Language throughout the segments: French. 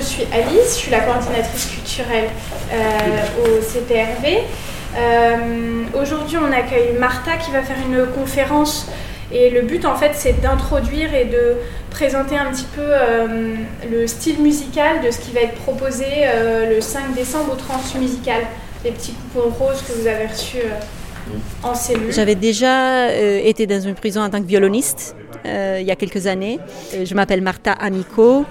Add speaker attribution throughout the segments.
Speaker 1: suis Alice, je suis la coordinatrice culturelle au CPRV. Aujourd'hui, on accueille Martha qui va faire une conférence et le but, en fait, c'est d'introduire et de présenter un petit peu le style musical de ce qui va être proposé le 5 décembre au Transmusical. Les petits coupons roses que vous avez reçus en cellule.
Speaker 2: J'avais déjà été dans une prison en tant que violoniste euh, il y a quelques années. Euh, je m'appelle Martha Amico,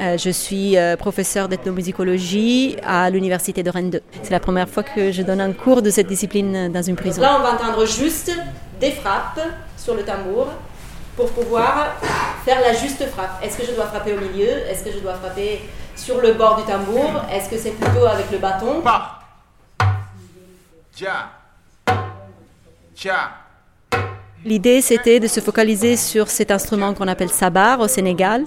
Speaker 2: euh, je suis professeure d'ethnomusicologie à l'université de Rennes 2. C'est la première fois que je donne un cours de cette discipline dans une prison. Là, on va entendre juste des frappes sur le tambour pour pouvoir faire la juste frappe. Est-ce que je dois frapper au milieu? Est-ce que je dois frapper sur le bord du tambour? Est-ce que c'est plutôt avec le bâton?
Speaker 3: Pa. Tcha. Tcha.
Speaker 2: L'idée, c'était de se focaliser sur cet instrument qu'on appelle sabar au Sénégal.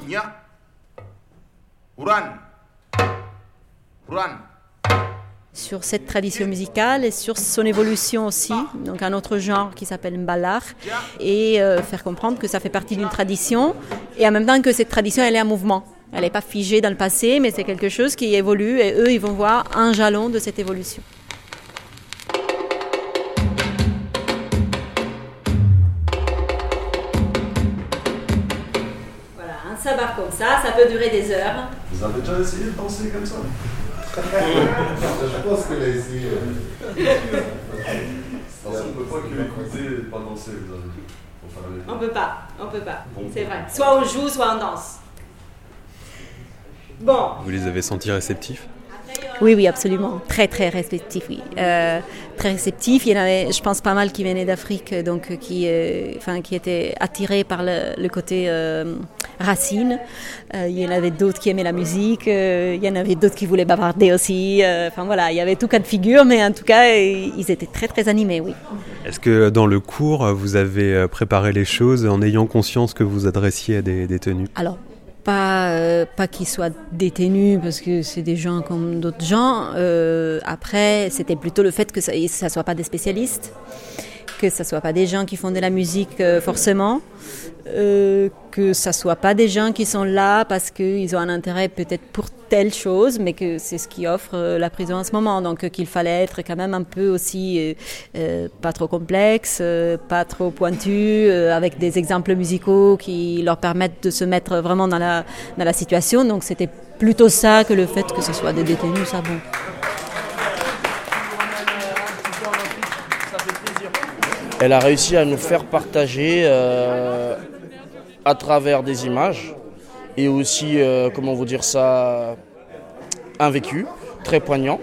Speaker 2: Sur cette tradition musicale et sur son évolution aussi, donc un autre genre qui s'appelle mbalar, et euh, faire comprendre que ça fait partie d'une tradition, et en même temps que cette tradition, elle est en mouvement. Elle n'est pas figée dans le passé, mais c'est quelque chose qui évolue, et eux, ils vont voir un jalon de cette évolution. Comme ça, ça peut durer des heures.
Speaker 4: Vous avez déjà essayé de danser comme ça? Je pense qu'elle a essayé. on ne peut pas que écouter et pas danser, vous avez dit.
Speaker 2: On peut pas, on peut pas, c'est vrai. Soit on joue, soit on danse. Bon.
Speaker 5: Vous les avez sentis réceptifs?
Speaker 2: Oui, oui, absolument. Très, très réceptif, oui. Euh, très réceptif. Il y en avait, je pense, pas mal qui venaient d'Afrique, donc qui, euh, enfin, qui étaient attirés par le, côté euh, racine. il y en avait d'autres qui aimaient la musique. il y en avait d'autres qui voulaient bavarder aussi. Enfin voilà, il y avait tout cas de figures, mais en tout cas, ils étaient très, très animés, oui.
Speaker 5: Est-ce que dans le cours, vous avez préparé les choses en ayant conscience que vous adressiez à des détenus?
Speaker 2: Alors, pas, euh, pas qu'ils soient détenus parce que c'est des gens comme d'autres gens. Euh, après, c'était plutôt le fait que ça ne soit pas des spécialistes, que ça soit pas des gens qui font de la musique euh, forcément, euh, que ça soit pas des gens qui sont là parce qu'ils ont un intérêt peut-être pour telle chose, mais que c'est ce qui offre euh, la prison en ce moment. Donc qu'il fallait être quand même un peu aussi pas trop complexe, pas trop pointu, avec des exemples musicaux qui leur permettent de se mettre vraiment dans la, dans la situation. Donc c'était plutôt ça que le fait que ce soit des détenus, ça bon.
Speaker 6: Elle a réussi à nous faire partager euh, à travers des images et aussi, euh, comment vous dire ça, un vécu très poignant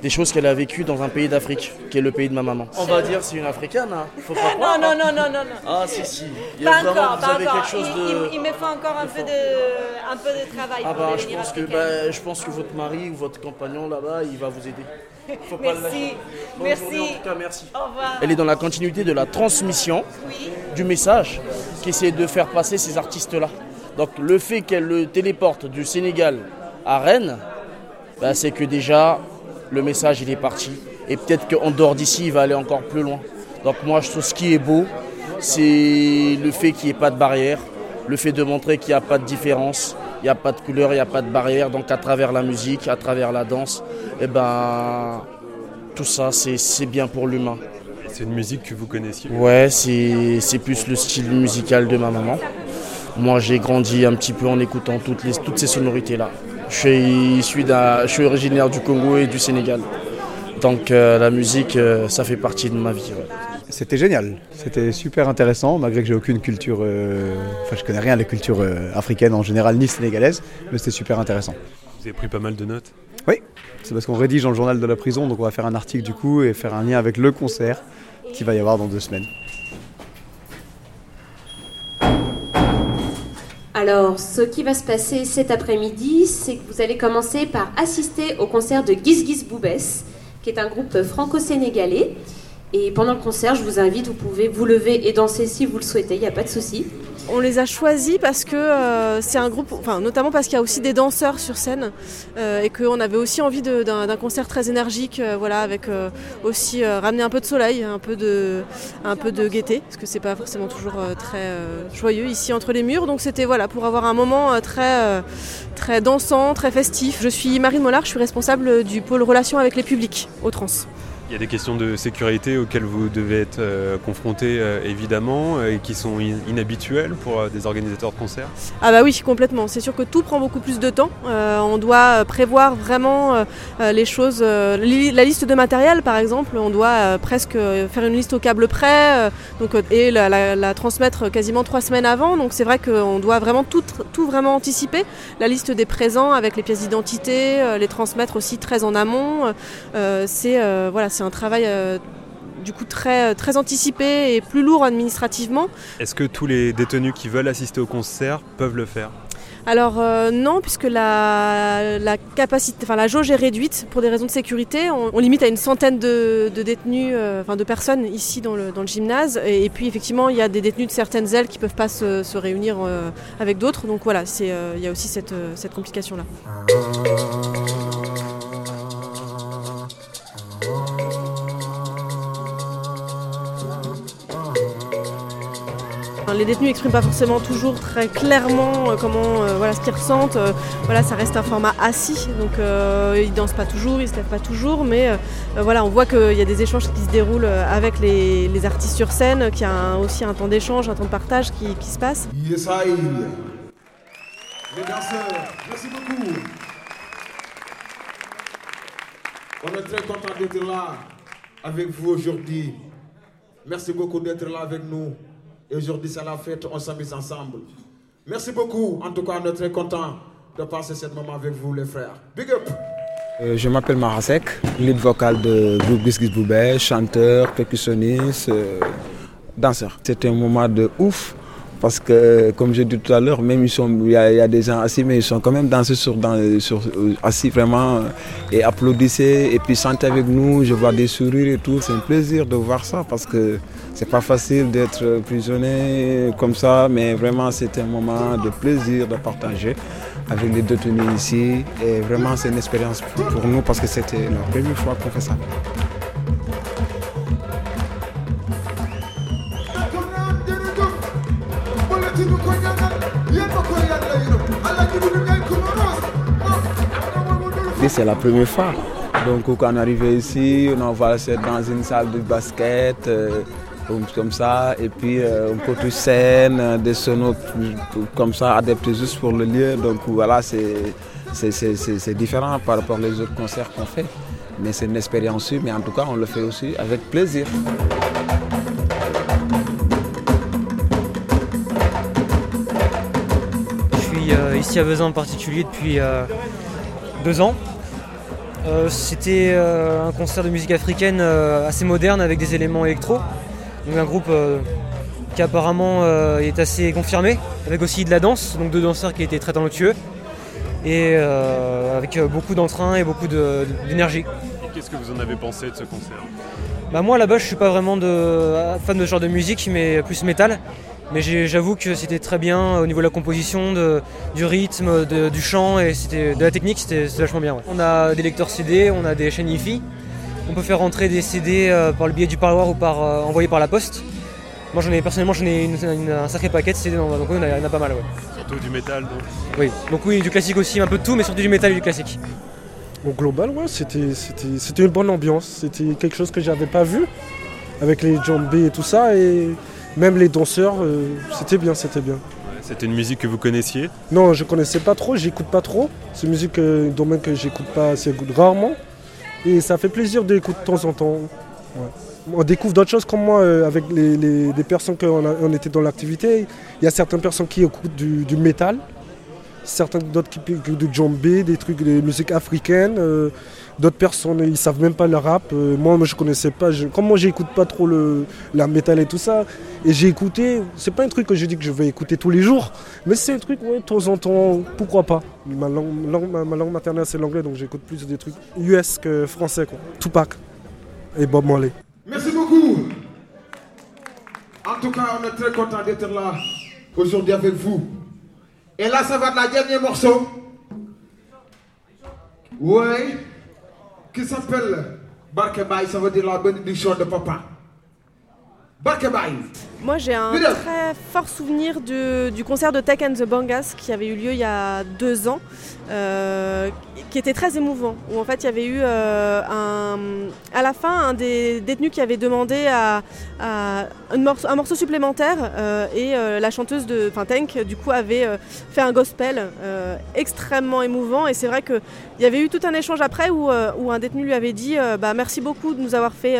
Speaker 6: des choses qu'elle a vécues dans un pays d'Afrique, qui est le pays de ma maman. On va dire c'est une africaine, hein. Faut pas
Speaker 2: croire. Non, non, non, non, non,
Speaker 6: Ah, si, si.
Speaker 2: Il pas encore, pas encore. Quelque chose de... il, me faut encore un, peu de, un peu de travail
Speaker 6: ah bah, je pense que bah, Je pense que votre mari ou votre compagnon là-bas, il va vous aider.
Speaker 2: Faut pas merci. merci.
Speaker 6: En tout cas, merci. Au revoir. Elle est dans la continuité de la transmission du message qu'essaie de faire passer ces artistes-là. Donc le fait qu'elle le téléporte du Sénégal à Rennes, bah, c'est que déjà le message il est parti. Et peut-être qu'en dehors d'ici, il va aller encore plus loin. Donc moi, je trouve ce qui est beau, c'est le fait qu'il n'y ait pas de barrière, le fait de montrer qu'il n'y a pas de différence, il n'y a pas de couleur, il n'y a pas de barrière. Donc à travers la musique, à travers la danse, et eh ben, tout ça, c'est bien pour l'humain.
Speaker 5: C'est une musique que vous connaissiez
Speaker 6: Ouais, c'est plus le style musical de ma maman. Moi, j'ai grandi un petit peu en écoutant toutes, les, toutes ces sonorités-là. Je suis, issu je suis originaire du Congo et du Sénégal. Donc euh, la musique, euh, ça fait partie de ma vie.
Speaker 7: C'était génial, c'était super intéressant, malgré que j'ai aucune culture, euh, enfin je connais rien de la culture africaine en général, ni sénégalaise, mais c'était super intéressant.
Speaker 5: Vous avez pris pas mal de notes
Speaker 7: Oui, c'est parce qu'on rédige dans le journal de la prison, donc on va faire un article du coup et faire un lien avec le concert qui va y avoir dans deux semaines.
Speaker 8: Alors, ce qui va se passer cet après-midi, c'est que vous allez commencer par assister au concert de Giz Giz Boubès, qui est un groupe franco-sénégalais. Et pendant le concert, je vous invite, vous pouvez vous lever et danser si vous le souhaitez, il n'y a pas de souci.
Speaker 9: On les a choisis parce que euh, c'est un groupe, enfin notamment parce qu'il y a aussi des danseurs sur scène euh, et qu'on avait aussi envie d'un concert très énergique, euh, voilà, avec aussi ramener un peu de soleil, un peu de, un peu de gaieté, parce que c'est pas forcément toujours très joyeux ici entre les murs. Donc c'était voilà pour avoir un moment très, très dansant, très festif. Je suis Marine Mollard, je suis responsable du pôle relations avec les publics au Trans.
Speaker 5: Il y a des questions de sécurité auxquelles vous devez être euh, confrontés euh, évidemment euh, et qui sont inhabituelles pour des organisateurs de concerts
Speaker 9: Ah bah oui, complètement. C'est sûr que tout prend beaucoup plus de temps. on doit prévoir vraiment les choses. la liste de matériel par exemple, on doit presque faire une liste au câble près donc, et la, transmettre quasiment trois semaines avant. Donc c'est vrai qu'on doit vraiment tout, tout vraiment anticiper. La liste des présents avec les pièces d'identité, les transmettre aussi très en amont. c'est voilà, c'est un travail euh, du coup très, très anticipé et plus lourd administrativement.
Speaker 5: Est-ce que tous les détenus qui veulent assister au concert peuvent le faire?
Speaker 9: Alors euh, non, puisque la, capacité, enfin la jauge est réduite pour des raisons de sécurité. On, limite à une centaine de, détenus, euh, enfin de personnes ici dans le, gymnase. Et, puis effectivement, il y a des détenus de certaines ailes qui ne peuvent pas se, réunir avec d'autres. Donc voilà, il y a aussi cette, cette complication là. Les détenus n'expriment pas forcément toujours très clairement euh, comment, euh, voilà, ce qu'ils ressentent. Euh, voilà, ça reste un format assis, donc ils dansent pas toujours, ils se lèvent pas toujours, mais voilà, on voit qu'il y a des échanges qui se déroulent avec les, artistes sur scène, qu'il y a aussi un temps d'échange, un temps de partage qui, se passe.
Speaker 4: Yes, Les danseurs, merci beaucoup. On est très content d'être là avec vous aujourd'hui. Merci beaucoup d'être là avec nous. Et aujourd'hui, c'est la fête, on s'amuse ensemble. Merci beaucoup. En tout cas, on est très content de passer ce moment avec vous, les frères. Big up!
Speaker 10: Euh, je m'appelle Marasek, lead vocal de groupe Gis Boubet, chanteur, percussionniste, euh, danseur. C'était un moment de ouf parce que, comme j'ai dit tout à l'heure, même il y, a des gens assis, mais ils sont quand même dansés sur, sur assis vraiment et applaudissaient et puis chantaient avec nous. Je vois des sourires et tout. C'est un plaisir de voir ça parce que c'est pas facile d'être prisonnier comme ça, mais vraiment c'était un moment de plaisir de partager avec les détenus ici. Et vraiment c'est une expérience pour nous parce que c'était la première fois qu'on fait ça. C'est la première fois. Donc quand on est arrivé ici, on va dans une salle de basket, euh, comme ça, et puis euh, on peut scène, des sonos comme ça, adaptés juste pour le lieu. Donc voilà, c'est différent par rapport aux autres concerts qu'on fait. Mais c'est une expérience, mais en tout cas, on le fait aussi avec plaisir.
Speaker 11: Ici à Besançon en particulier depuis deux ans. Euh, c'était euh, un concert de musique africaine euh, assez moderne avec des éléments électro. Donc un groupe qui apparemment est assez confirmé, avec aussi de la danse, donc deux danseurs qui étaient très talentueux, et avec beaucoup d'entrain et beaucoup d'énergie.
Speaker 5: Qu'est-ce que vous en avez pensé de ce concert?
Speaker 11: Bah Moi là-bas je suis pas vraiment fan de ce genre de musique, mais plus métal. Mais j'avoue que c'était très bien au niveau de la composition, du rythme, du chant et de la technique, c'était vachement bien. On a des lecteurs CD, on a des chaînes IFI. On peut faire rentrer des CD euh, par le biais du parloir ou par euh, envoyé par la poste. Moi j'en ai personnellement j'en ai un sacré paquet de CD, donc il y en a pas mal.
Speaker 5: Surtout du métal donc
Speaker 11: Oui, donc oui, du classique aussi, un peu de tout, mais surtout du métal et du classique.
Speaker 12: Au global, ouais, c'était une bonne ambiance. C'était quelque chose que j'avais pas vu avec les jambes et tout ça. Et même les danseurs, euh, c'était bien, c'était bien.
Speaker 5: c'était une musique que vous connaissiez
Speaker 12: Non, je connaissais pas trop, j'écoute pas trop. C'est une musique, euh, domaine que j'écoute pas assez rarement. Et ça fait plaisir d'écouter de temps en temps. On découvre d'autres choses comme moi euh, avec les, personnes qu'on on était dans l'activité. Il y a certaines personnes qui écoutent du, métal, certaines d'autres qui écoutent du djembé, des trucs, des musiques africaines. D'autres personnes, ils savent même pas le rap. Euh, moi, je connaissais pas. comme moi, j'écoute pas trop le, la métal et tout ça, et j'ai écouté. C'est pas un truc que je dis que je vais écouter tous les jours, mais c'est un truc, ouais, de temps en temps, pourquoi pas. Ma langue, ma, langue maternelle, c'est l'anglais, donc j'écoute plus des trucs US que français, quoi. Tupac et Bob Marley.
Speaker 4: Merci beaucoup. En tout cas, on est très content d'être là aujourd'hui avec vous. Et là, ça va être la dernier morceau. Ouais. Qui s'appelle Barkebaï, ça veut dire la bénédiction de papa.
Speaker 9: Moi, j'ai un très fort souvenir du, concert de Tech and the Bangas qui avait eu lieu il y a deux ans, euh, qui était très émouvant. Où en fait, il y avait eu euh, un, à la fin un des détenus qui avait demandé à, un, morceau, supplémentaire euh, et la chanteuse de, enfin Tank, du coup, avait fait un gospel extrêmement émouvant. Et c'est vrai qu'il y avait eu tout un échange après où, où un détenu lui avait dit bah, merci beaucoup de nous avoir fait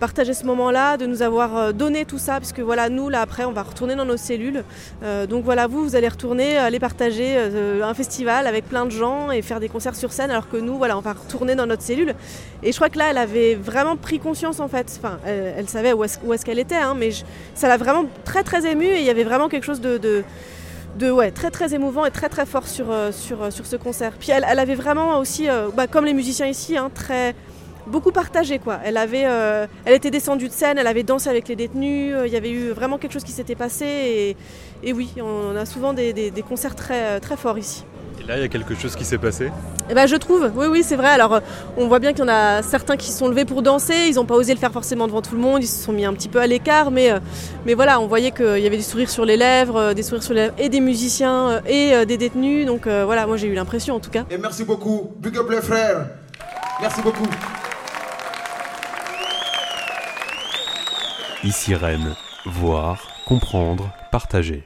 Speaker 9: partager ce moment-là, de nous avoir donné tout ça, puisque voilà, nous, là, après, on va retourner dans nos cellules. Euh, donc voilà, vous, vous allez retourner, aller partager euh, un festival avec plein de gens et faire des concerts sur scène, alors que nous, voilà, on va retourner dans notre cellule. Et je crois que là, elle avait vraiment pris conscience, en fait. Enfin, elle, savait où est-ce qu'elle était, hein, mais ça l'a vraiment très, très émue et il y avait vraiment quelque chose de, de ouais, très très émouvant et très très fort sur, euh, sur, sur ce concert. Puis elle, avait vraiment aussi, bah, comme les musiciens ici, hein, très, beaucoup partagé quoi. Elle avait, euh, elle était descendue de scène, elle avait dansé avec les détenus. Euh, il y avait eu vraiment quelque chose qui s'était passé et, oui, on a souvent des, concerts très très forts ici.
Speaker 5: Et là, il y a quelque chose qui s'est passé?
Speaker 9: Eh ben, Je trouve, oui, oui, c'est vrai. Alors, on voit bien qu'il y en a certains qui sont levés pour danser. Ils n'ont pas osé le faire forcément devant tout le monde. Ils se sont mis un petit peu à l'écart. Mais, euh, mais voilà, on voyait qu'il y avait des sourires sur les lèvres, des sourires sur les lèvres, et des musiciens, et des détenus. Donc, voilà, moi, j'ai eu l'impression en tout cas.
Speaker 4: Et merci beaucoup. Big up les frères. Merci beaucoup.
Speaker 5: Ici Rennes, voir, comprendre, partager.